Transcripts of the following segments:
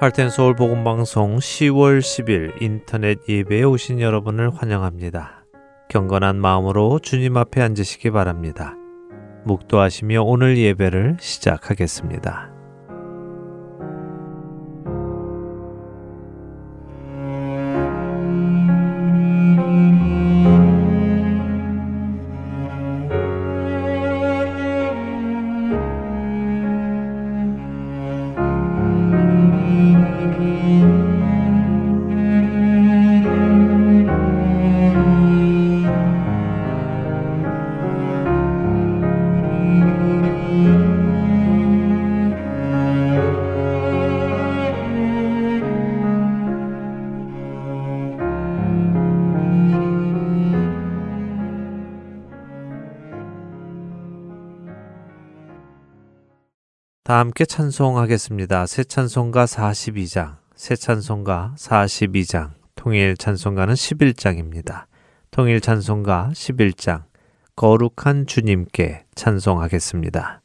할텐 서울 복음 방송 10월 10일 인터넷 예배에 오신 여러분을 환영합니다. 경건한 마음으로 주님 앞에 앉으시기 바랍니다. 묵도하시며 오늘 예배를 시작하겠습니다. 함께 찬송하겠습니다. 새 찬송가 42장, 새 찬송가 42장, 통일 찬송가는 11장입니다. 통일 찬송가 11장, 거룩한 주님께 찬송하겠습니다.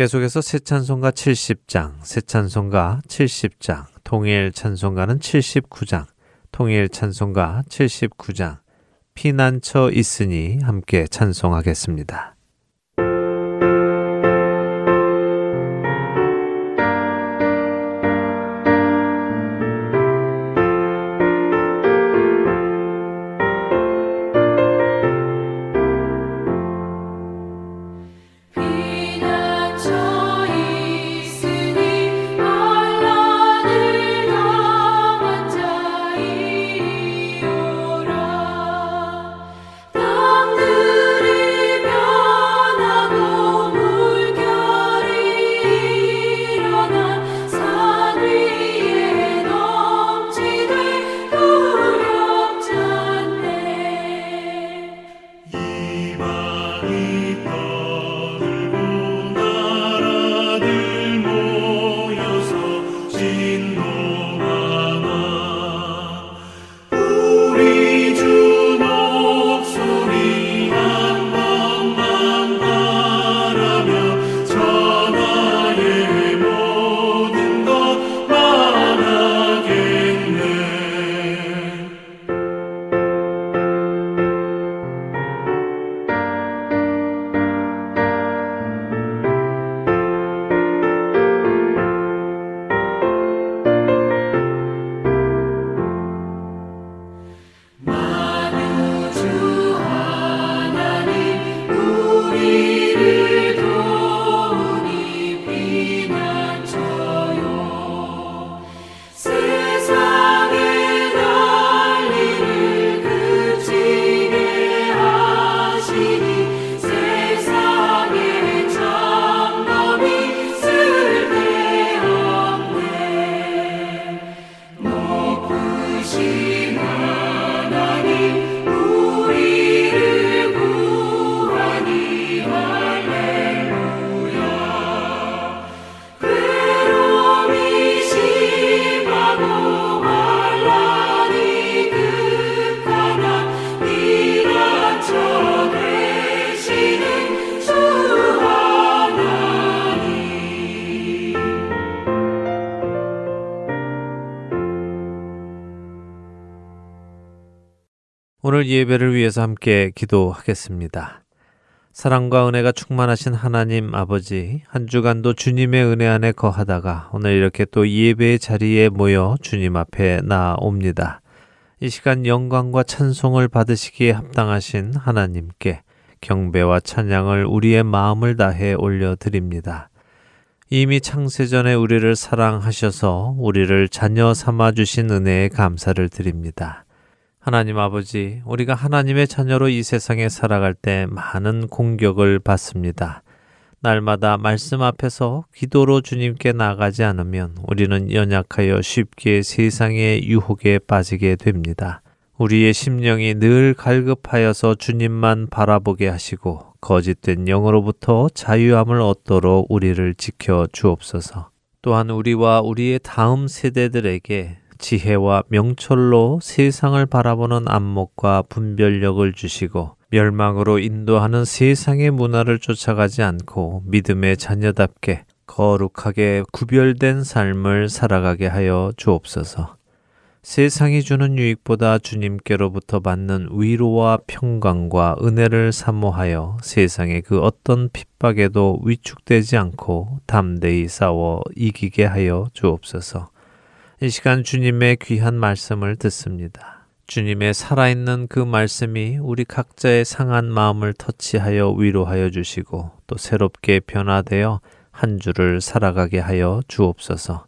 계속해서 새 찬송가 70장, 새 찬송가 70장, 통일 찬송가는 79장, 통일 찬송가 79장, 피난처 있으니 함께 찬송하겠습니다. 오늘 예배를 위해서 함께 기도하겠습니다. 사랑과 은혜가 충만하신 하나님 아버지, 한 주간도 주님의 은혜 안에 거하다가 오늘 이렇게 또 예배의 자리에 모여 주님 앞에 나옵니다. 이 시간 영광과 찬송을 받으시기에 합당하신 하나님께 경배와 찬양을 우리의 마음을 다해 올려드립니다. 이미 창세전에 우리를 사랑하셔서 우리를 자녀 삼아 주신 은혜에 감사를 드립니다. 하나님 아버지, 우리가 하나님의 자녀로 이 세상에 살아갈 때 많은 공격을 받습니다. 날마다 말씀 앞에서 기도로 주님께 나가지 않으면 우리는 연약하여 쉽게 세상의 유혹에 빠지게 됩니다. 우리의 심령이 늘 갈급하여서 주님만 바라보게 하시고 거짓된 영으로부터 자유함을 얻도록 우리를 지켜 주옵소서. 또한 우리와 우리의 다음 세대들에게 지혜와 명철로 세상을 바라보는 안목과 분별력을 주시고 멸망으로 인도하는 세상의 문화를 쫓아가지 않고 믿음의 자녀답게 거룩하게 구별된 삶을 살아가게 하여 주옵소서. 세상이 주는 유익보다 주님께로부터 받는 위로와 평강과 은혜를 사모하여 세상의 그 어떤 핍박에도 위축되지 않고 담대히 싸워 이기게 하여 주옵소서. 이 시간 주님의 귀한 말씀을 듣습니다. 주님의 살아있는 그 말씀이 우리 각자의 상한 마음을 터치하여 위로하여 주시고 또 새롭게 변화되어 한 주를 살아가게 하여 주옵소서.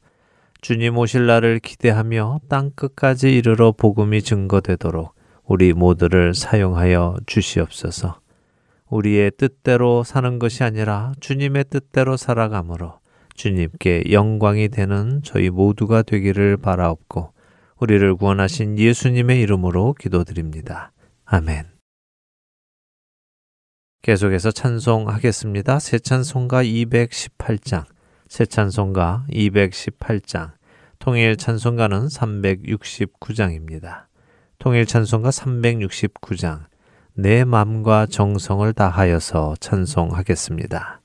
주님 오실 날을 기대하며 땅 끝까지 이르러 복음이 증거되도록 우리 모두를 사용하여 주시옵소서. 우리의 뜻대로 사는 것이 아니라 주님의 뜻대로 살아가므로 주님께 영광이 되는 저희 모두가 되기를 바라옵고 우리를 구원하신 예수님의 이름으로 기도드립니다. 아멘. 계속해서 찬송하겠습니다. 새 찬송가 218장, 새 찬송가 218장, 통일 찬송가는 369장입니다. 통일 찬송가 369장, 내 맘과 정성을 다하여서 찬송하겠습니다.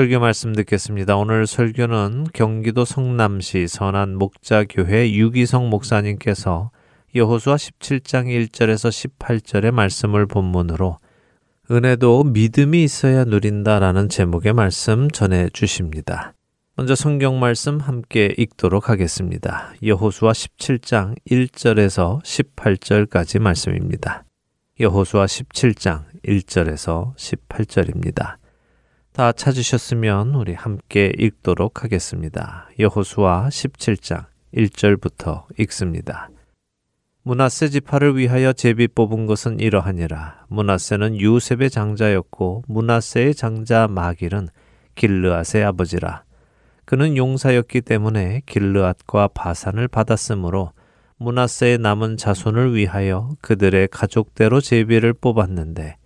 설교 말씀 듣겠습니다. 오늘 설교는 경기도 성남시 선한 목자교회 유기성 목사님께서 여호수아 17장 1절에서 18절의 말씀을 본문으로 은혜도 믿음이 있어야 누린다라는 제목의 말씀 전해 주십니다. 먼저 성경 말씀 함께 읽도록 하겠습니다. 여호수아 17장 1절에서 18절까지 말씀입니다. 여호수아 17장 1절에서 18절입니다. 다 찾으셨으면 우리 함께 읽도록 하겠습니다. 여호수아 17장 1절부터 읽습니다. 문하세 지파를 위하여 제비 뽑은 것은 이러하니라. 문하세는 유셉의 장자였고 문하세의 장자 마길은 길르앗의 아버지라. 그는 용사였기 때문에 길르앗과 바산을 받았으므로 문하세의 남은 자손을 위하여 그들의 가족대로 제비를 뽑았는데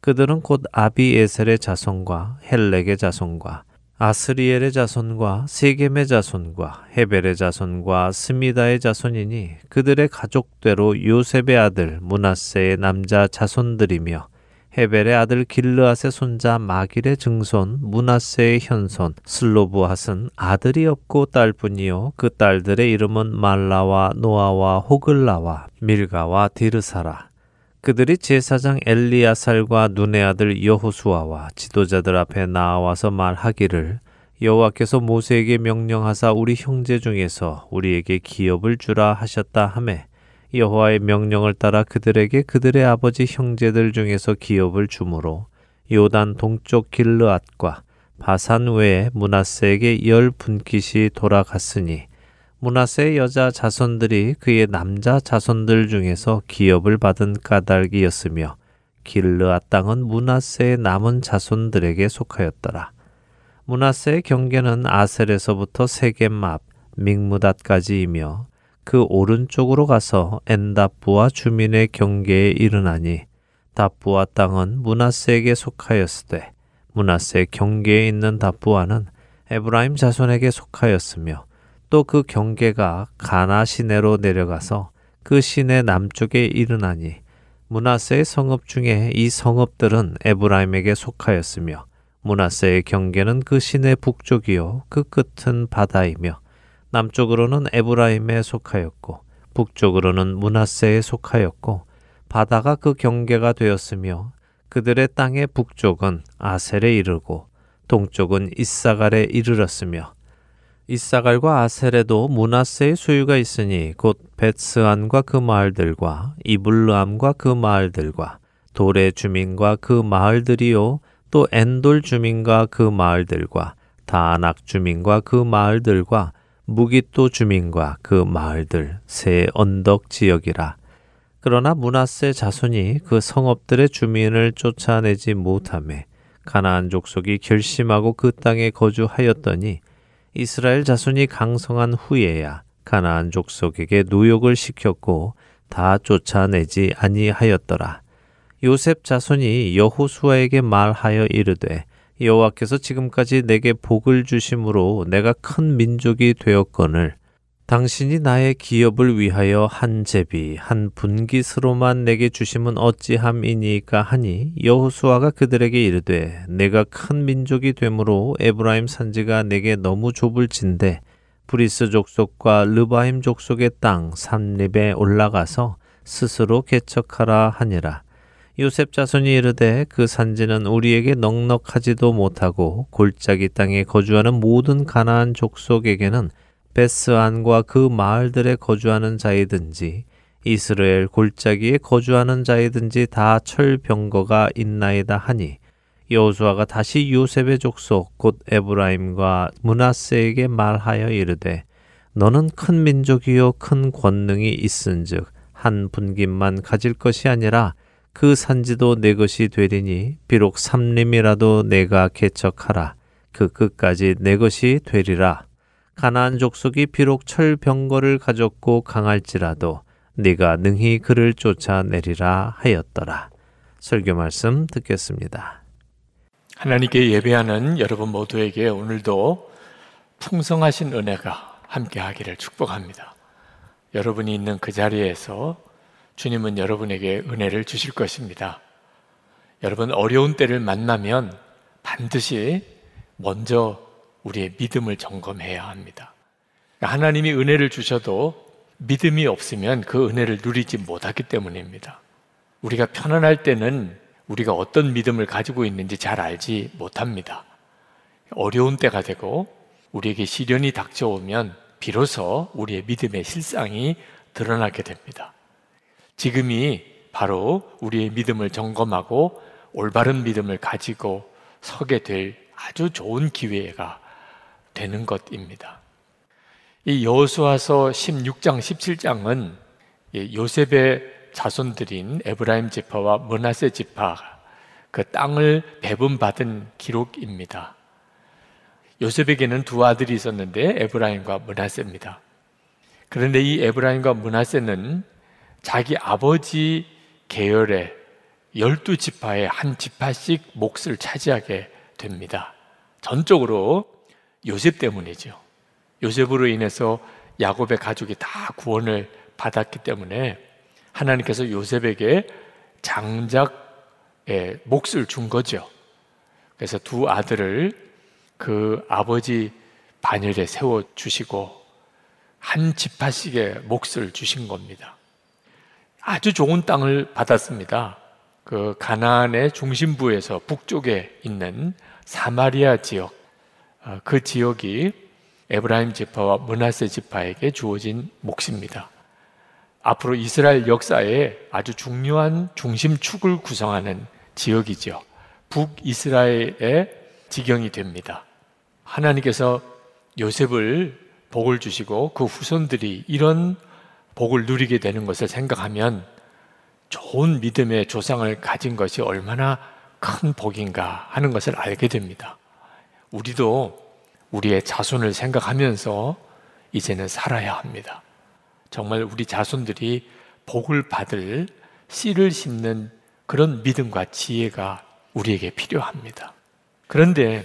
그들은 곧 아비에셀의 자손과 헬렉의 자손과 아스리엘의 자손과 세겜의 자손과 헤벨의 자손과 스미다의 자손이니 그들의 가족대로 요셉의 아들 문하세의 남자 자손들이며 헤벨의 아들 길르앗의 손자 마길의 증손 문하세의 현손 슬로브핫은 아들이 없고 딸뿐이요 그 딸들의 이름은 말라와 노아와 호글라와 밀가와 디르사라 그들이 제사장 엘리야살과 눈의 아들 여호수아와 지도자들 앞에 나와서 말하기를 여호와께서 모세에게 명령하사 우리 형제 중에서 우리에게 기업을 주라 하셨다 하매 여호와의 명령을 따라 그들에게 그들의 아버지 형제들 중에서 기업을 주므로 요단 동쪽 길르앗과 바산 외에 문하세에게 열 분깃이 돌아갔으니 문하세의 여자 자손들이 그의 남자 자손들 중에서 기업을 받은 까닭이었으며 길르앗 땅은 문하세의 남은 자손들에게 속하였더라. 문하세의 경계는 아셀에서부터 세겜 앞 믹무닷까지이며 그 오른쪽으로 가서 엔다부와 주민의 경계에 이르나니 다부와 땅은 문하세에게 속하였으되 문하세 경계에 있는 다부와는 에브라임 자손에게 속하였으며 또 그 경계가 가나 시내로 내려가서 그 시내 남쪽에 이르나니 문하세의 성읍 중에 이 성읍들은 에브라임에게 속하였으며 문하세의 경계는 그 시내 북쪽이요 그 끝은 바다이며 남쪽으로는 에브라임에 속하였고 북쪽으로는 문하세에 속하였고 바다가 그 경계가 되었으며 그들의 땅의 북쪽은 아셀에 이르고 동쪽은 이사갈에 이르렀으며 이사갈과 아셀에도 문하세의 소유가 있으니 곧 베스안과 그 마을들과 이블르암과 그 마을들과 돌의 주민과 그 마을들이요 또 엔돌 주민과 그 마을들과 다낙 주민과 그 마을들과 무기또 주민과 그 마을들 새 언덕 지역이라. 그러나 문하세 자손이 그 성읍들의 주민을 쫓아내지 못함에 가나안 족속이 결심하고 그 땅에 거주하였더니 이스라엘 자손이 강성한 후에야 가나안 족속에게 노역을 시켰고 다 쫓아내지 아니하였더라. 요셉 자손이 여호수아에게 말하여 이르되 여호와께서 지금까지 내게 복을 주심으로 내가 큰 민족이 되었거늘 당신이 나의 기업을 위하여 한 제비 한 분깃으로만 내게 주심은 어찌함이니까 하니 여호수아가 그들에게 이르되 내가 큰 민족이 되므로 에브라임 산지가 내게 너무 좁을진데 브리스 족속과 르바임 족속의 땅 삼림에 올라가서 스스로 개척하라 하니라. 요셉 자손이 이르되 그 산지는 우리에게 넉넉하지도 못하고 골짜기 땅에 거주하는 모든 가나안 족속에게는 벧스안과 그 마을들에 거주하는 자이든지 이스라엘 골짜기에 거주하는 자이든지 다 철병거가 있나이다 하니 여호수아가 다시 요셉의 족속 곧 에브라임과 므낫세에게 말하여 이르되 너는 큰 민족이요 큰 권능이 있은즉 한 분깃만 가질 것이 아니라 그 산지도 내 것이 되리니 비록 삼림이라도 내가 개척하라. 그 끝까지 내 것이 되리라 가나안 족속이 비록 철병거를 가졌고 강할지라도 네가 능히 그를 쫓아내리라 하였더라. 설교 말씀 듣겠습니다. 하나님께 예배하는 여러분 모두에게 오늘도 풍성하신 은혜가 함께하기를 축복합니다. 여러분이 있는 그 자리에서 주님은 여러분에게 은혜를 주실 것입니다. 여러분 어려운 때를 만나면 반드시 먼저 우리의 믿음을 점검해야 합니다. 하나님이 은혜를 주셔도 믿음이 없으면 그 은혜를 누리지 못하기 때문입니다. 우리가 편안할 때는 우리가 어떤 믿음을 가지고 있는지 잘 알지 못합니다. 어려운 때가 되고 우리에게 시련이 닥쳐오면 비로소 우리의 믿음의 실상이 드러나게 됩니다. 지금이 바로 우리의 믿음을 점검하고 올바른 믿음을 가지고 서게 될 아주 좋은 기회가 되는 것입니다. 이 여호수아서 16장 17장은 요셉의 자손들인 에브라임 지파와 문하세 지파 그 땅을 배분받은 기록입니다. 요셉에게는 두 아들이 있었는데 에브라임과 문하세입니다. 그런데 이 에브라임과 문하세는 자기 아버지 계열의 열두 지파의 한 지파씩 몫을 차지하게 됩니다. 전적으로 요셉 때문이죠. 요셉으로 인해서 야곱의 가족이 다 구원을 받았기 때문에 하나님께서 요셉에게 장작의 몫을 준 거죠. 그래서 두 아들을 그 아버지 반열에 세워 주시고 한 지파씩의 몫을 주신 겁니다. 아주 좋은 땅을 받았습니다. 그 가나안의 중심부에서 북쪽에 있는 사마리아 지역, 어, 그 지역이 에브라임 지파와 문하세 지파에게 주어진 몫입니다. 앞으로 이스라엘 역사에 아주 중요한 중심축을 구성하는 지역이죠. 북이스라엘의 지경이 됩니다. 하나님께서 요셉을 복을 주시고 그 후손들이 이런 복을 누리게 되는 것을 생각하면 좋은 믿음의 조상을 가진 것이 얼마나 큰 복인가 하는 것을 알게 됩니다. 우리도 우리의 자손을 생각하면서 이제는 살아야 합니다. 정말 우리 자손들이 복을 받을 씨를 심는 그런 믿음과 지혜가 우리에게 필요합니다. 그런데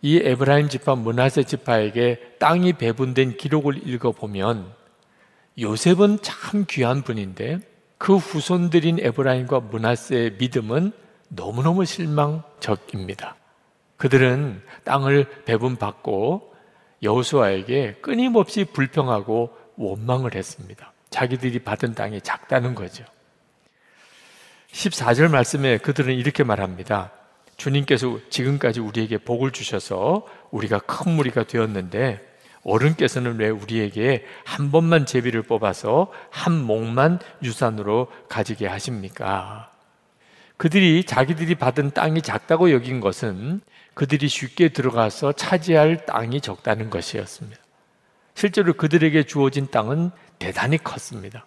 이 에브라임 지파 문하세 지파에게 땅이 배분된 기록을 읽어보면 요셉은 참 귀한 분인데 그 후손들인 에브라임과 문하세의 믿음은 너무너무 실망적입니다. 그들은 땅을 배분받고 여호수아에게 끊임없이 불평하고 원망을 했습니다. 자기들이 받은 땅이 작다는 거죠. 14절 말씀에 그들은 이렇게 말합니다. 주님께서 지금까지 우리에게 복을 주셔서 우리가 큰 무리가 되었는데 어른께서는 왜 우리에게 한 번만 제비를 뽑아서 한 목만 유산으로 가지게 하십니까? 그들이 자기들이 받은 땅이 작다고 여긴 것은 그들이 쉽게 들어가서 차지할 땅이 적다는 것이었습니다. 실제로 그들에게 주어진 땅은 대단히 컸습니다.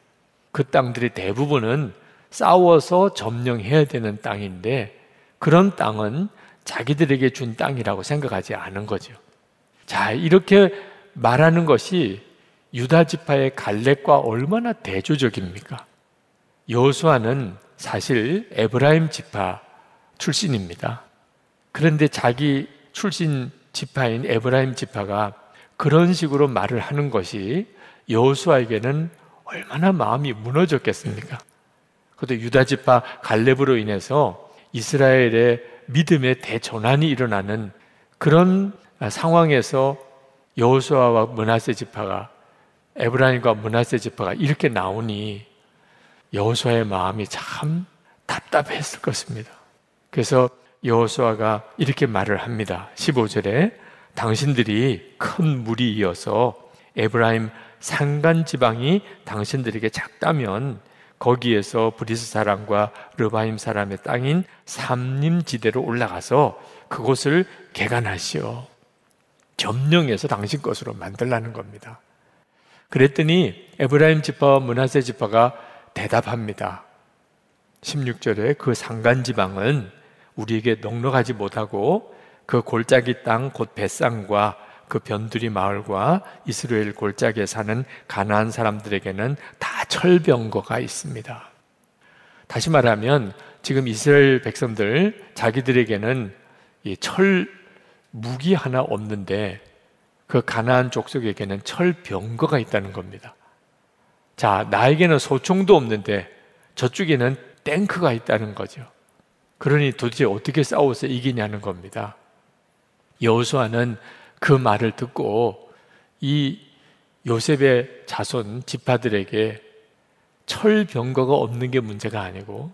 그 땅들의 대부분은 싸워서 점령해야 되는 땅인데 그런 땅은 자기들에게 준 땅이라고 생각하지 않은 거죠. 자, 이렇게 말하는 것이 유다 지파의 갈렙과 얼마나 대조적입니까? 여호수아는 사실 에브라임 지파 출신입니다. 그런데 자기 출신 지파인 에브라임 지파가 그런 식으로 말을 하는 것이 여호수아에게는 얼마나 마음이 무너졌겠습니까? 그것도 유다 지파 갈렙으로 인해서 이스라엘의 믿음의 대전환이 일어나는 그런 상황에서 여호수아와 문하세 지파가 에브라임과 므낫세 지파가 이렇게 나오니 여호수아의 마음이 참 답답했을 것입니다. 그래서 여호수아가 이렇게 말을 합니다. 15절에 당신들이 큰 무리이어서 에브라임 산간 지방이 당신들에게 작다면 거기에서 브리스 사람과 르바임 사람의 땅인 삼림 지대로 올라가서 그곳을 개간하시오. 점령해서 당신 것으로 만들라는 겁니다. 그랬더니 에브라임 지파와 문하세 지파가 대답합니다. 16절에 그 상간 지방은 우리에게 넉넉하지 못하고 그 골짜기 땅곧 벳산과 그 변두리 마을과 이스라엘 골짜기에 사는 가나안 사람들에게는 다 철병거가 있습니다. 다시 말하면 지금 이스라엘 백성들 자기들에게는 철 무기 하나 없는데 그 가나안 족속에게는 철병거가 있다는 겁니다. 자, 나에게는 소총도 없는데 저쪽에는 탱크가 있다는 거죠. 그러니 도대체 어떻게 싸워서 이기냐는 겁니다. 여호수아는 그 말을 듣고 이 요셉의 자손 지파들에게 철병거가 없는 게 문제가 아니고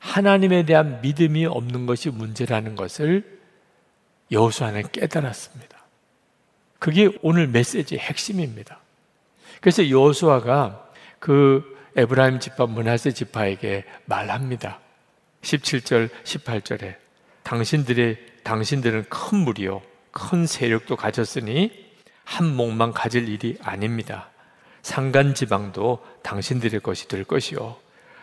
하나님에 대한 믿음이 없는 것이 문제라는 것을 여호수아는 깨달았습니다. 그게 오늘 메시지의 핵심입니다. 그래서 여호수아가 그 에브라임 지파 문하세 지파에게 말합니다. 17절 18절에 당신들의 당신들은 큰 무리요 큰 세력도 가졌으니 한 목만 가질 일이 아닙니다. 상간 지방도 당신들의 것이 될 것이요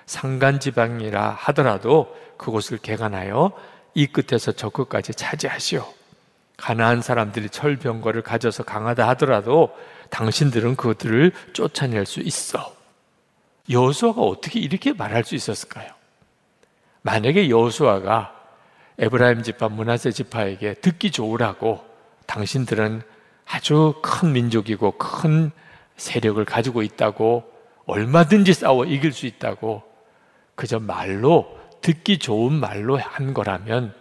상간 지방이라 하더라도 그곳을 개간하여 이 끝에서 저 끝까지 차지하시오. 가나안 사람들이 철병거를 가져서 강하다 하더라도 당신들은 그들을 쫓아낼 수 있어. 여호수아가 어떻게 이렇게 말할 수 있었을까요? 만약에 여호수아가 에브라임 지파 문하세 지파에게 듣기 좋으라고 당신들은 아주 큰 민족이고 큰 세력을 가지고 있다고 얼마든지 싸워 이길 수 있다고 그저 말로 듣기 좋은 말로 한 거라면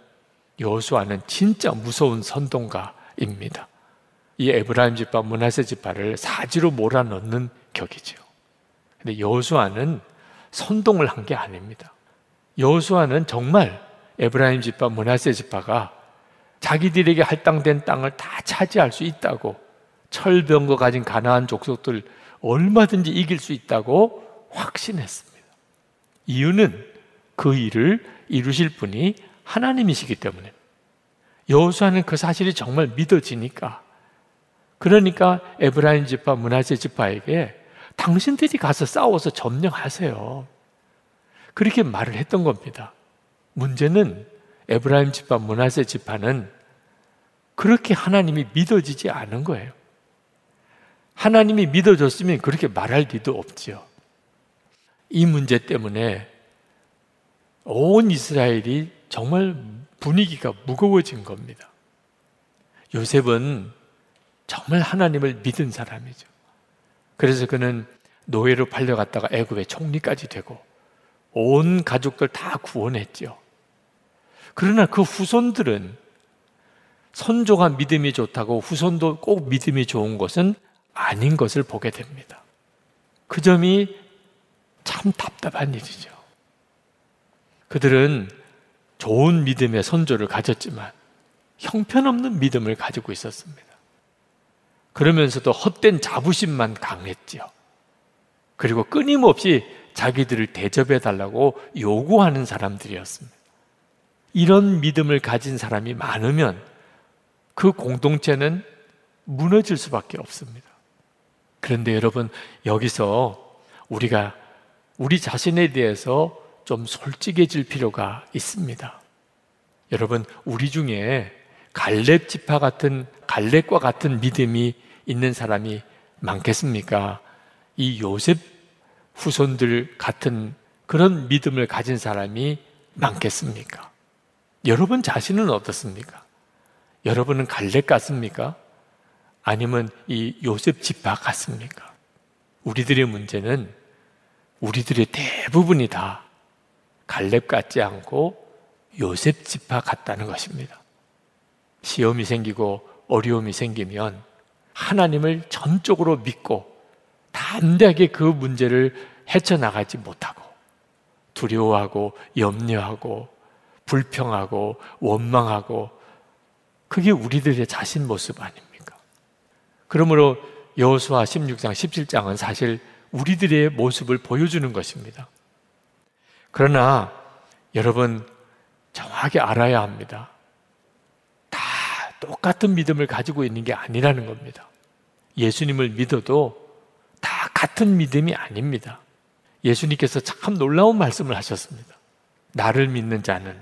여호수아는 진짜 무서운 선동가입니다. 이 에브라임 지파 문하세 지파를 사지로 몰아넣는 격이죠. 근데 여호수아는 선동을 한 게 아닙니다. 여호수아는 정말 에브라임 지파 문하세 지파가 자기들에게 할당된 땅을 다 차지할 수 있다고 철병거 가진 가나안 족속들 얼마든지 이길 수 있다고 확신했습니다. 이유는 그 일을 이루실 분이 하나님이시기 때문에 여호수아는 그 사실이 정말 믿어지니까 그러니까 에브라임 지파 문하세 지파에게 당신들이 가서 싸워서 점령하세요. 그렇게 말을 했던 겁니다. 문제는 에브라임 지파 문하세 지파는 그렇게 하나님이 믿어지지 않은 거예요. 하나님이 믿어줬으면 그렇게 말할 리도 없지요. 이 문제 때문에 온 이스라엘이 정말 분위기가 무거워진 겁니다. 요셉은 정말 하나님을 믿은 사람이죠. 그래서 그는 노예로 팔려갔다가 애굽의 총리까지 되고 온 가족들 다 구원했죠. 그러나 그 후손들은 선조가 믿음이 좋다고 후손도 꼭 믿음이 좋은 것은 아닌 것을 보게 됩니다. 그 점이 참 답답한 일이죠. 그들은 좋은 믿음의 선조를 가졌지만 형편없는 믿음을 가지고 있었습니다. 그러면서도 헛된 자부심만 강했지요. 그리고 끊임없이 자기들을 대접해 달라고 요구하는 사람들이었습니다. 이런 믿음을 가진 사람이 많으면 그 공동체는 무너질 수밖에 없습니다. 그런데 여러분, 여기서 우리가 우리 자신에 대해서 좀 솔직해질 필요가 있습니다. 여러분, 우리 중에 갈렙 지파 같은 갈렙과 같은 믿음이 있는 사람이 많겠습니까? 이 요셉 후손들 같은 그런 믿음을 가진 사람이 많겠습니까? 여러분 자신은 어떻습니까? 여러분은 갈렙 같습니까? 아니면 이 요셉 지파 같습니까? 우리들의 문제는 우리들의 대부분이 다 갈렙 같지 않고 요셉 지파 같다는 것입니다. 시험이 생기고 어려움이 생기면 하나님을 전적으로 믿고 담대하게 그 문제를 헤쳐나가지 못하고 두려워하고 염려하고 불평하고 원망하고 그게 우리들의 자신 모습 아닙니까? 그러므로 여호수아 16장 17장은 사실 우리들의 모습을 보여주는 것입니다. 그러나 여러분 정확히 알아야 합니다. 다 똑같은 믿음을 가지고 있는 게 아니라는 겁니다. 예수님을 믿어도 다 같은 믿음이 아닙니다. 예수님께서 참 놀라운 말씀을 하셨습니다. 나를 믿는 자는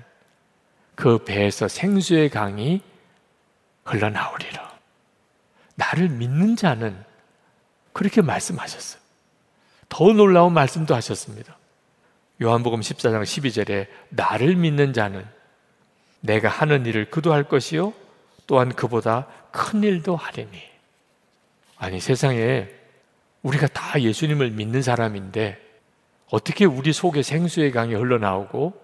그 배에서 생수의 강이 흘러나오리라. 나를 믿는 자는 그렇게 말씀하셨어요. 더 놀라운 말씀도 하셨습니다. 요한복음 14장 12절에 나를 믿는 자는 내가 하는 일을 그도 할 것이요 또한 그보다 큰 일도 하리니. 아니 세상에 우리가 다 예수님을 믿는 사람인데 어떻게 우리 속에 생수의 강이 흘러나오고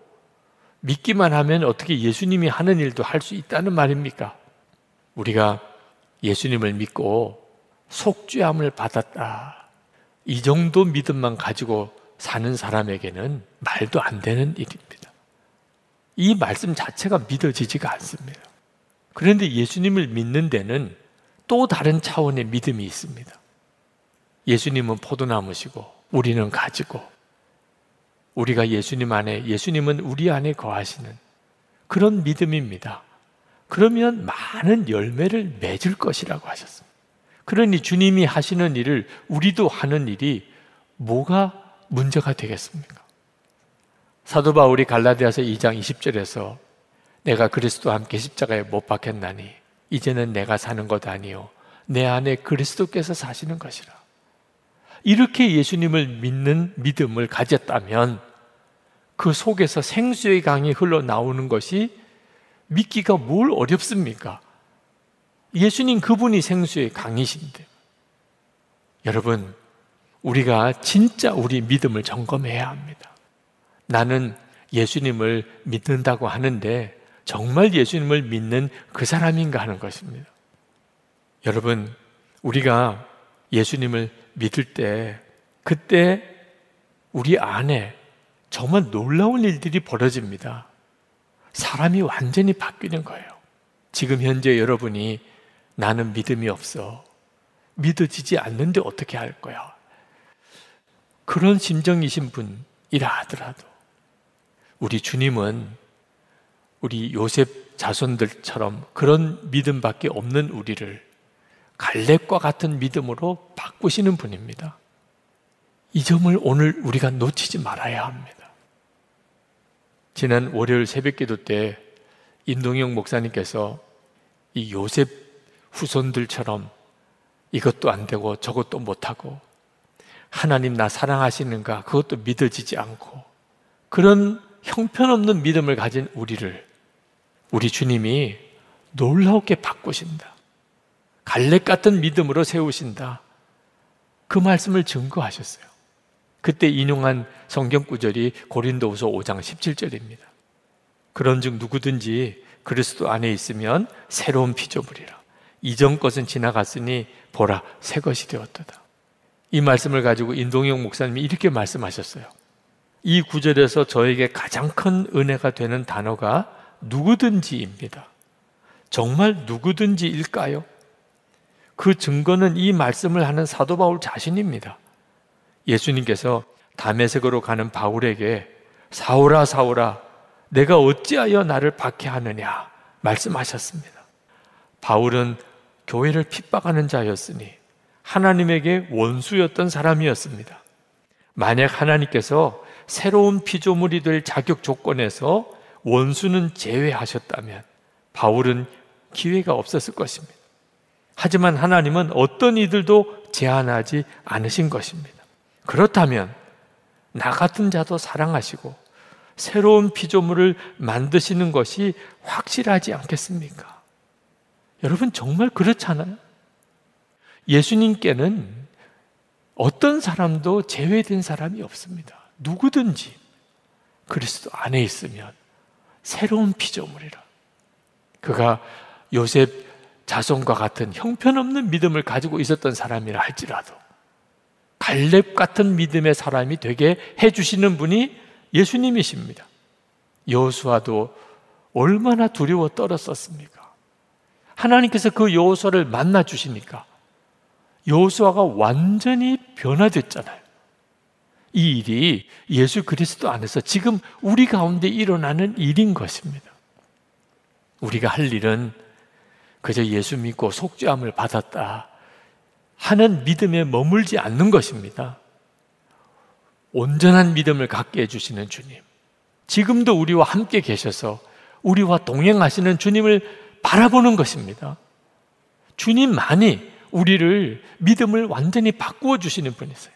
믿기만 하면 어떻게 예수님이 하는 일도 할 수 있다는 말입니까? 우리가 예수님을 믿고 속죄함을 받았다. 이 정도 믿음만 가지고 사는 사람에게는 말도 안 되는 일입니다. 이 말씀 자체가 믿어지지가 않습니다. 그런데 예수님을 믿는 데는 또 다른 차원의 믿음이 있습니다. 예수님은 포도나무시고 우리는 가지고 우리가 예수님 안에 예수님은 우리 안에 거하시는 그런 믿음입니다. 그러면 많은 열매를 맺을 것이라고 하셨습니다. 그러니 주님이 하시는 일을 우리도 하는 일이 뭐가 문제가 되겠습니까? 사도 바울이 갈라디아서 2장 20절에서 내가 그리스도와 함께 십자가에 못 박혔나니 이제는 내가 사는 것 아니요 내 안에 그리스도께서 사시는 것이라. 이렇게 예수님을 믿는 믿음을 가졌다면 그 속에서 생수의 강이 흘러나오는 것이 믿기가 뭘 어렵습니까? 예수님 그분이 생수의 강이신데. 여러분, 우리가 진짜 우리 믿음을 점검해야 합니다. 나는 예수님을 믿는다고 하는데 정말 예수님을 믿는 그 사람인가 하는 것입니다. 여러분, 우리가 예수님을 믿을 때 그때 우리 안에 정말 놀라운 일들이 벌어집니다. 사람이 완전히 바뀌는 거예요. 지금 현재 여러분이 나는 믿음이 없어. 믿어지지 않는데 어떻게 할 거야? 그런 심정이신 분이라 하더라도 우리 주님은 우리 요셉 자손들처럼 그런 믿음밖에 없는 우리를 갈렙과 같은 믿음으로 바꾸시는 분입니다. 이 점을 오늘 우리가 놓치지 말아야 합니다. 지난 월요일 새벽 기도 때 임동영 목사님께서 이 요셉 후손들처럼 이것도 안 되고 저것도 못하고 하나님 나 사랑하시는가 그것도 믿어지지 않고 그런 형편없는 믿음을 가진 우리를 우리 주님이 놀라우게 바꾸신다. 갈렙 같은 믿음으로 세우신다. 그 말씀을 증거하셨어요. 그때 인용한 성경 구절이 고린도후서 5장 17절입니다. 그런즉 누구든지 그리스도 안에 있으면 새로운 피조물이라. 이전 것은 지나갔으니 보라 새 것이 되었도다. 이 말씀을 가지고 인동영 목사님이 이렇게 말씀하셨어요. 이 구절에서 저에게 가장 큰 은혜가 되는 단어가 누구든지입니다. 정말 누구든지일까요? 그 증거는 이 말씀을 하는 사도 바울 자신입니다. 예수님께서 담에색으로 가는 바울에게 사오라 사오라 내가 어찌하여 나를 박해하느냐 말씀하셨습니다. 바울은 교회를 핍박하는 자였으니 하나님에게 원수였던 사람이었습니다. 만약 하나님께서 새로운 피조물이 될 자격 조건에서 원수는 제외하셨다면 바울은 기회가 없었을 것입니다. 하지만 하나님은 어떤 이들도 제한하지 않으신 것입니다. 그렇다면 나 같은 자도 사랑하시고 새로운 피조물을 만드시는 것이 확실하지 않겠습니까? 여러분 정말 그렇잖아요. 예수님께는 어떤 사람도 제외된 사람이 없습니다. 누구든지 그리스도 안에 있으면 새로운 피조물이라. 그가 요셉 자손과 같은 형편없는 믿음을 가지고 있었던 사람이라 할지라도 갈렙 같은 믿음의 사람이 되게 해 주시는 분이 예수님이십니다. 여호수아도 얼마나 두려워 떨었었습니까? 하나님께서 그 여호수아를 만나 주시니까 여호수아가 완전히 변화됐잖아요. 이 일이 예수 그리스도 안에서 지금 우리 가운데 일어나는 일인 것입니다. 우리가 할 일은 그저 예수 믿고 속죄함을 받았다. 하는 믿음에 머물지 않는 것입니다. 온전한 믿음을 갖게 해주시는 주님. 지금도 우리와 함께 계셔서 우리와 동행하시는 주님을 바라보는 것입니다. 주님만이 우리를 믿음을 완전히 바꾸어 주시는 분이세요.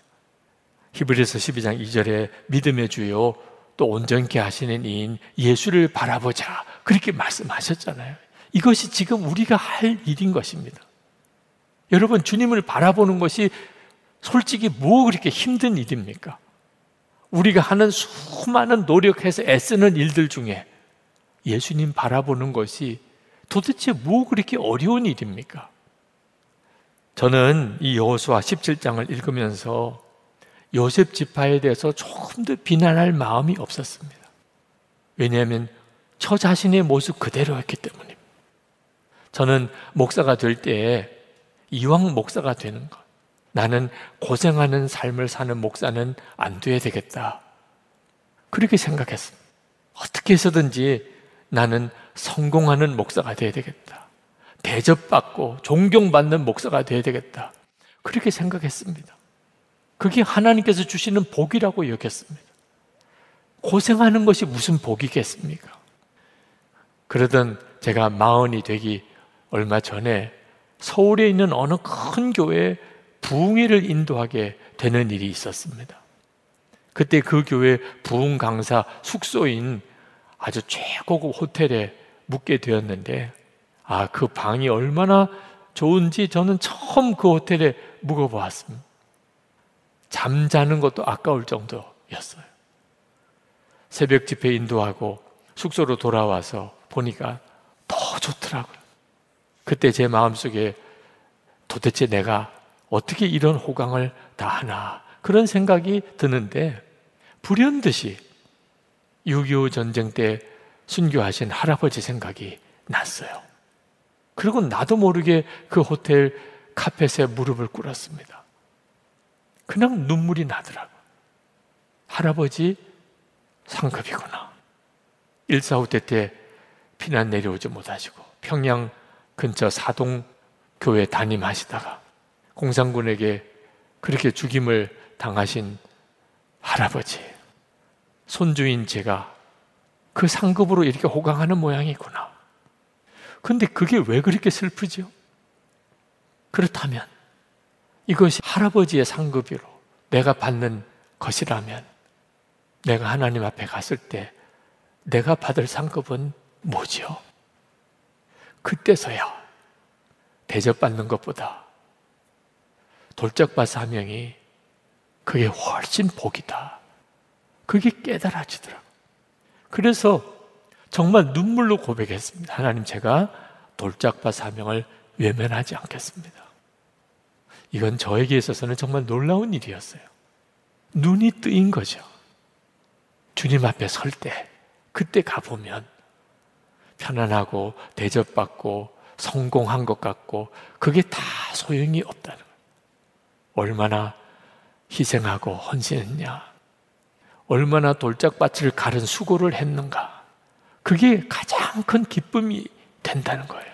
히브리서 12장 2절에 믿음의 주요 또 온전케 하시는 이인 예수를 바라보자. 그렇게 말씀하셨잖아요. 이것이 지금 우리가 할 일인 것입니다. 여러분, 주님을 바라보는 것이 솔직히 뭐 그렇게 힘든 일입니까? 우리가 하는 수많은 노력해서 애쓰는 일들 중에 예수님 바라보는 것이 도대체 뭐 그렇게 어려운 일입니까? 저는 이 여호수아 17장을 읽으면서 요셉 지파에 대해서 조금 더 비난할 마음이 없었습니다. 왜냐하면 저 자신의 모습 그대로였기 때문입니다. 저는 목사가 될때 이왕 목사가 되는 것, 나는 고생하는 삶을 사는 목사는 안 돼야 되겠다. 그렇게 생각했습니다. 어떻게 해서든지 나는 성공하는 목사가 돼야 되겠다. 대접받고 존경받는 목사가 돼야 되겠다. 그렇게 생각했습니다. 그게 하나님께서 주시는 복이라고 여겼습니다. 고생하는 것이 무슨 복이겠습니까? 그러던 제가 마흔이 되기 얼마 전에 서울에 있는 어느 큰 교회에 부흥회를 인도하게 되는 일이 있었습니다. 그때 그 교회 부흥 강사 숙소인 아주 최고급 호텔에 묵게 되었는데 아, 그 방이 얼마나 좋은지 저는 처음 그 호텔에 묵어 보았습니다. 잠자는 것도 아까울 정도였어요. 새벽 집회 인도하고 숙소로 돌아와서 보니까 더 좋더라고요. 그때 제 마음속에 도대체 내가 어떻게 이런 호강을 다 하나 그런 생각이 드는데 불현듯이 6.25 전쟁 때 순교하신 할아버지 생각이 났어요. 그리고 나도 모르게 그 호텔 카펫에 무릎을 꿇었습니다. 그냥 눈물이 나더라고. 할아버지 상급이구나. 145때때 피난 내려오지 못하시고 평양 근처 사동 교회 담임하시다가 공산군에게 그렇게 죽임을 당하신 할아버지, 손주인 제가 그 상급으로 이렇게 호강하는 모양이구나. 근데 그게 왜 그렇게 슬프죠? 그렇다면 이것이 할아버지의 상급으로 내가 받는 것이라면 내가 하나님 앞에 갔을 때 내가 받을 상급은 뭐죠? 그때서야 대접받는 것보다 돌짝밭 사명이 그게 훨씬 복이다. 그게 깨달아지더라고. 그래서 정말 눈물로 고백했습니다. 하나님 제가 돌짝밭 사명을 외면하지 않겠습니다. 이건 저에게 있어서는 정말 놀라운 일이었어요. 눈이 뜨인 거죠. 주님 앞에 설 때, 그때 가보면 편안하고 대접받고 성공한 것 같고 그게 다 소용이 없다는 거예요. 얼마나 희생하고 헌신했냐. 얼마나 돌짝밭을 가른 수고를 했는가. 그게 가장 큰 기쁨이 된다는 거예요.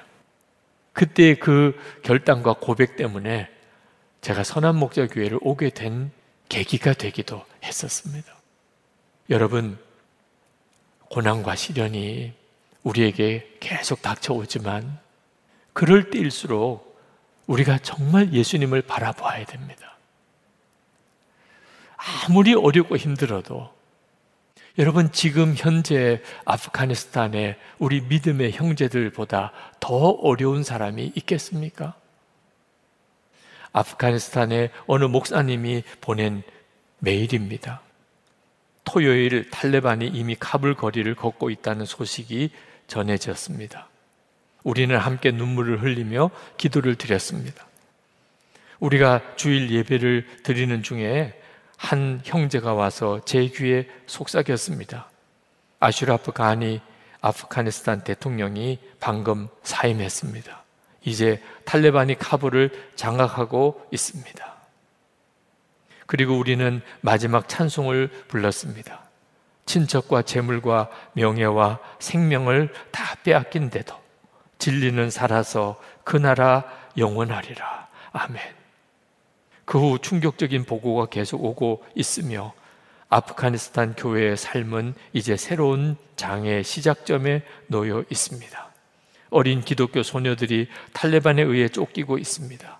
그때 그 결단과 고백 때문에 제가 선한 목자 교회를 오게 된 계기가 되기도 했었습니다. 여러분, 고난과 시련이 우리에게 계속 닥쳐오지만 그럴 때일수록 우리가 정말 예수님을 바라봐야 됩니다. 아무리 어렵고 힘들어도 여러분 지금 현재 아프가니스탄에 우리 믿음의 형제들보다 더 어려운 사람이 있겠습니까? 아프가니스탄의 어느 목사님이 보낸 메일입니다. 토요일 탈레반이 이미 카불 거리를 걷고 있다는 소식이 전해졌습니다. 우리는 함께 눈물을 흘리며 기도를 드렸습니다. 우리가 주일 예배를 드리는 중에 한 형제가 와서 제 귀에 속삭였습니다. 아슈라프 가니 아프가니스탄 대통령이 방금 사임했습니다. 이제 탈레반이 카불을 장악하고 있습니다. 그리고 우리는 마지막 찬송을 불렀습니다. 친척과 재물과 명예와 생명을 다 빼앗긴데도 진리는 살아서 그 나라 영원하리라. 아멘. 그 후 충격적인 보고가 계속 오고 있으며 아프가니스탄 교회의 삶은 이제 새로운 장의 시작점에 놓여 있습니다. 어린 기독교 소녀들이 탈레반에 의해 쫓기고 있습니다.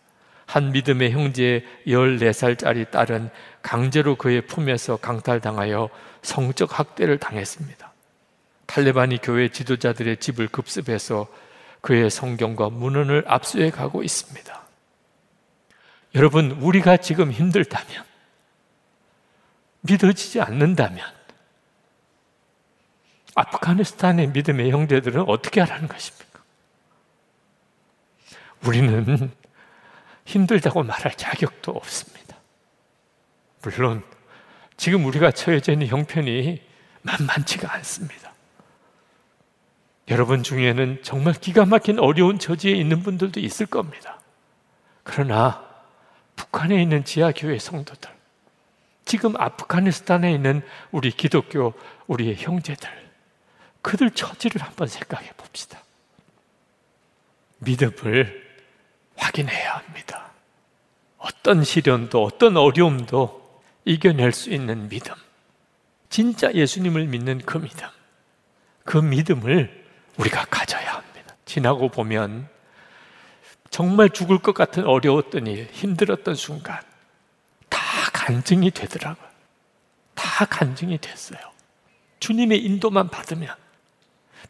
한 믿음의 형제의 14살짜리 딸은 강제로 그의 품에서 강탈당하여 성적 학대를 당했습니다. 탈레반이 교회 지도자들의 집을 급습해서 그의 성경과 문헌을 압수해 가고 있습니다. 여러분, 우리가 지금 힘들다면, 믿어지지 않는다면, 아프가니스탄의 믿음의 형제들은 어떻게 하라는 것입니까? 우리는 힘들다고 말할 자격도 없습니다. 물론 지금 우리가 처해져 있는 형편이 만만치가 않습니다. 여러분 중에는 정말 기가 막힌 어려운 처지에 있는 분들도 있을 겁니다. 그러나 북한에 있는 지하교회 성도들, 지금 아프가니스탄에 있는 우리 기독교, 우리의 형제들, 그들 처지를 한번 생각해 봅시다. 믿음을 확인해야 합니다. 어떤 시련도, 어떤 어려움도 이겨낼 수 있는 믿음. 진짜 예수님을 믿는 그 믿음. 그 믿음을 우리가 가져야 합니다. 지나고 보면 정말 죽을 것 같은 어려웠던 일, 힘들었던 순간 다 간증이 되더라고요. 다 간증이 됐어요. 주님의 인도만 받으면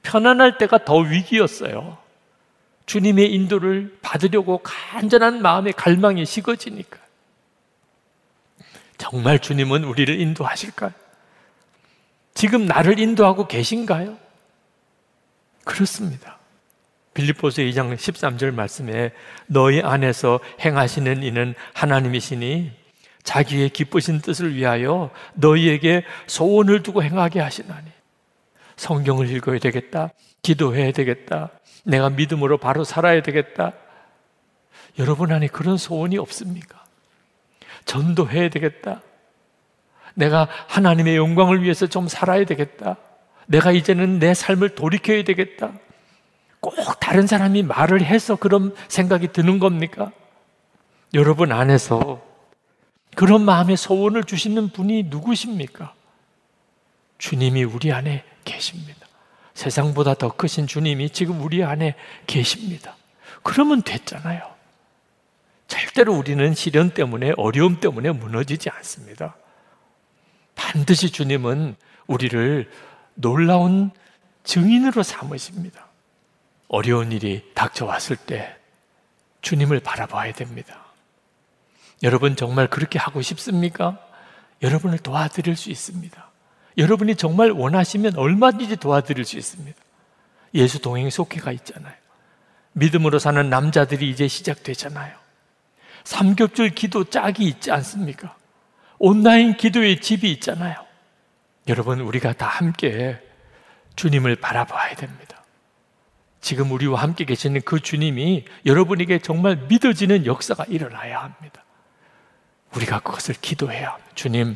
편안할 때가 더 위기였어요. 주님의 인도를 받으려고 간절한 마음의 갈망이 식어지니까. 정말 주님은 우리를 인도하실까요? 지금 나를 인도하고 계신가요? 그렇습니다. 빌립보서 2장 13절 말씀에 너희 안에서 행하시는 이는 하나님이시니 자기의 기쁘신 뜻을 위하여 너희에게 소원을 두고 행하게 하시나니 성경을 읽어야 되겠다. 기도해야 되겠다. 내가 믿음으로 바로 살아야 되겠다. 여러분 안에 그런 소원이 없습니까? 전도해야 되겠다. 내가 하나님의 영광을 위해서 좀 살아야 되겠다. 내가 이제는 내 삶을 돌이켜야 되겠다. 꼭 다른 사람이 말을 해서 그런 생각이 드는 겁니까? 여러분 안에서 그런 마음의 소원을 주시는 분이 누구십니까? 주님이 우리 안에 계십니다. 세상보다 더 크신 주님이 지금 우리 안에 계십니다. 그러면 됐잖아요. 절대로 우리는 시련 때문에, 어려움 때문에 무너지지 않습니다. 반드시 주님은 우리를 놀라운 증인으로 삼으십니다. 어려운 일이 닥쳐왔을 때 주님을 바라봐야 됩니다. 여러분 정말 그렇게 하고 싶습니까? 여러분을 도와드릴 수 있습니다. 여러분이 정말 원하시면 얼마든지 도와드릴 수 있습니다. 예수 동행 속회가 있잖아요. 믿음으로 사는 남자들이 이제 시작되잖아요. 삼겹줄 기도 짝이 있지 않습니까? 온라인 기도의 집이 있잖아요. 여러분, 우리가 다 함께 주님을 바라봐야 됩니다. 지금 우리와 함께 계시는 그 주님이 여러분에게 정말 믿어지는 역사가 일어나야 합니다. 우리가 그것을 기도해야 합니다. 주님,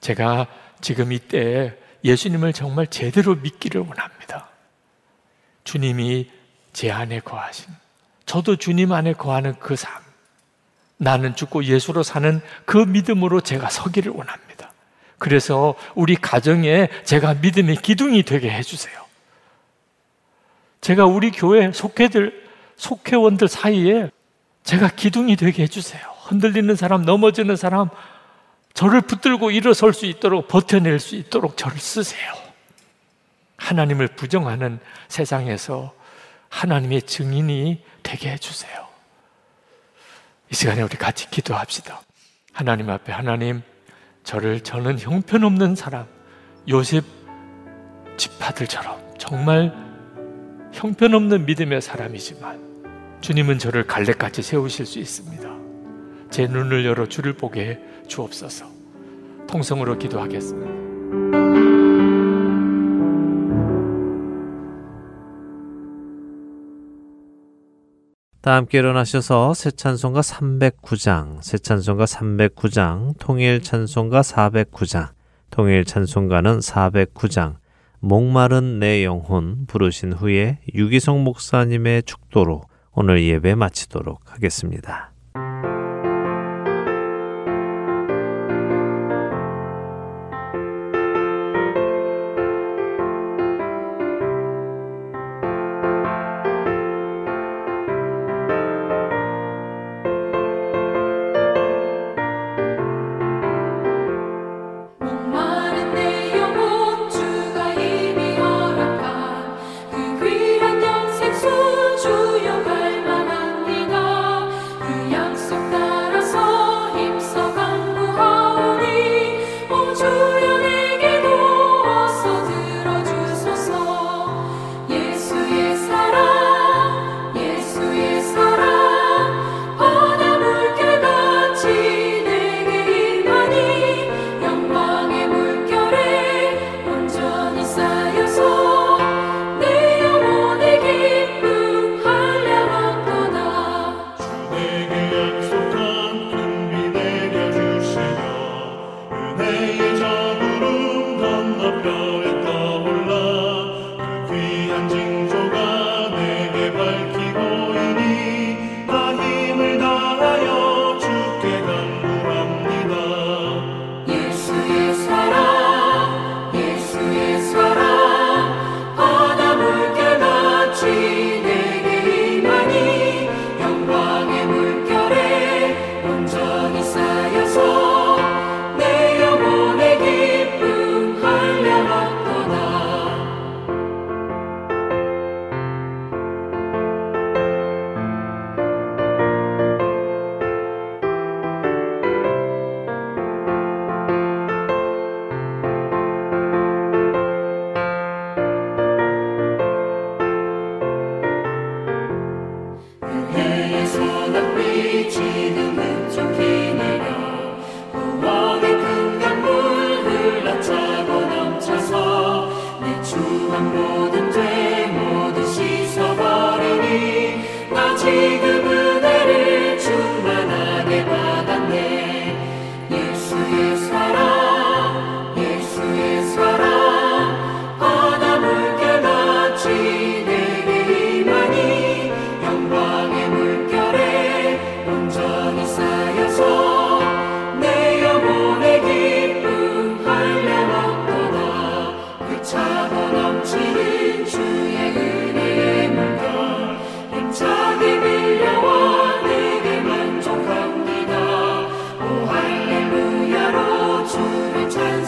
제가 지금 이때 예수님을 정말 제대로 믿기를 원합니다. 주님이 제 안에 거하신, 저도 주님 안에 거하는 그 삶, 나는 죽고 예수로 사는 그 믿음으로 제가 서기를 원합니다. 그래서 우리 가정에 제가 믿음의 기둥이 되게 해주세요. 제가 우리 교회 속회들, 속회원들 사이에 제가 기둥이 되게 해주세요. 흔들리는 사람, 넘어지는 사람, 저를 붙들고 일어설 수 있도록 버텨낼 수 있도록 저를 쓰세요. 하나님을 부정하는 세상에서 하나님의 증인이 되게 해주세요. 이 시간에 우리 같이 기도합시다. 하나님 앞에 하나님, 저를 저는 형편없는 사람, 요셉 지파들처럼 정말 형편없는 믿음의 사람이지만 주님은 저를 갈래까지 세우실 수 있습니다. 제 눈을 열어 주를 보게 주옵소서. 통성으로 기도하겠습니다. 다 함께 일어나셔서 새 찬송가 309장, 새 찬송가 309장, 통일 찬송가 409장, 통일 찬송가는 409장, 목마른 내 영혼 부르신 후에 유기성 목사님의 축도로 오늘 예배 마치도록 하겠습니다.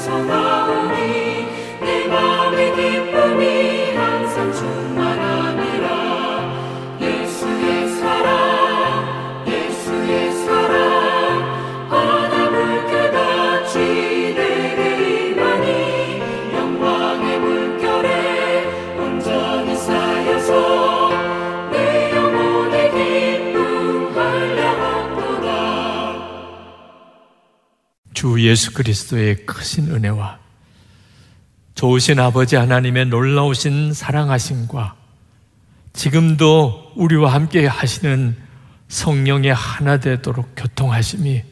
sana. 예수 그리스도의 크신 은혜와 좋으신 아버지 하나님의 놀라우신 사랑하심과 지금도 우리와 함께 하시는 성령의 하나 되도록 교통하심이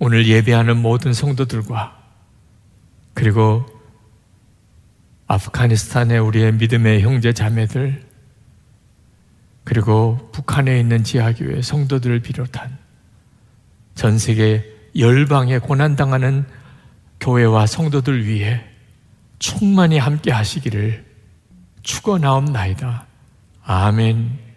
오늘 예배하는 모든 성도들과 그리고 아프가니스탄의 우리의 믿음의 형제 자매들 그리고 북한에 있는 지하교회 성도들을 비롯한 전 세계 열방에 고난당하는 교회와 성도들 위해 충만히 함께 하시기를 축원하옵나이다. 아멘.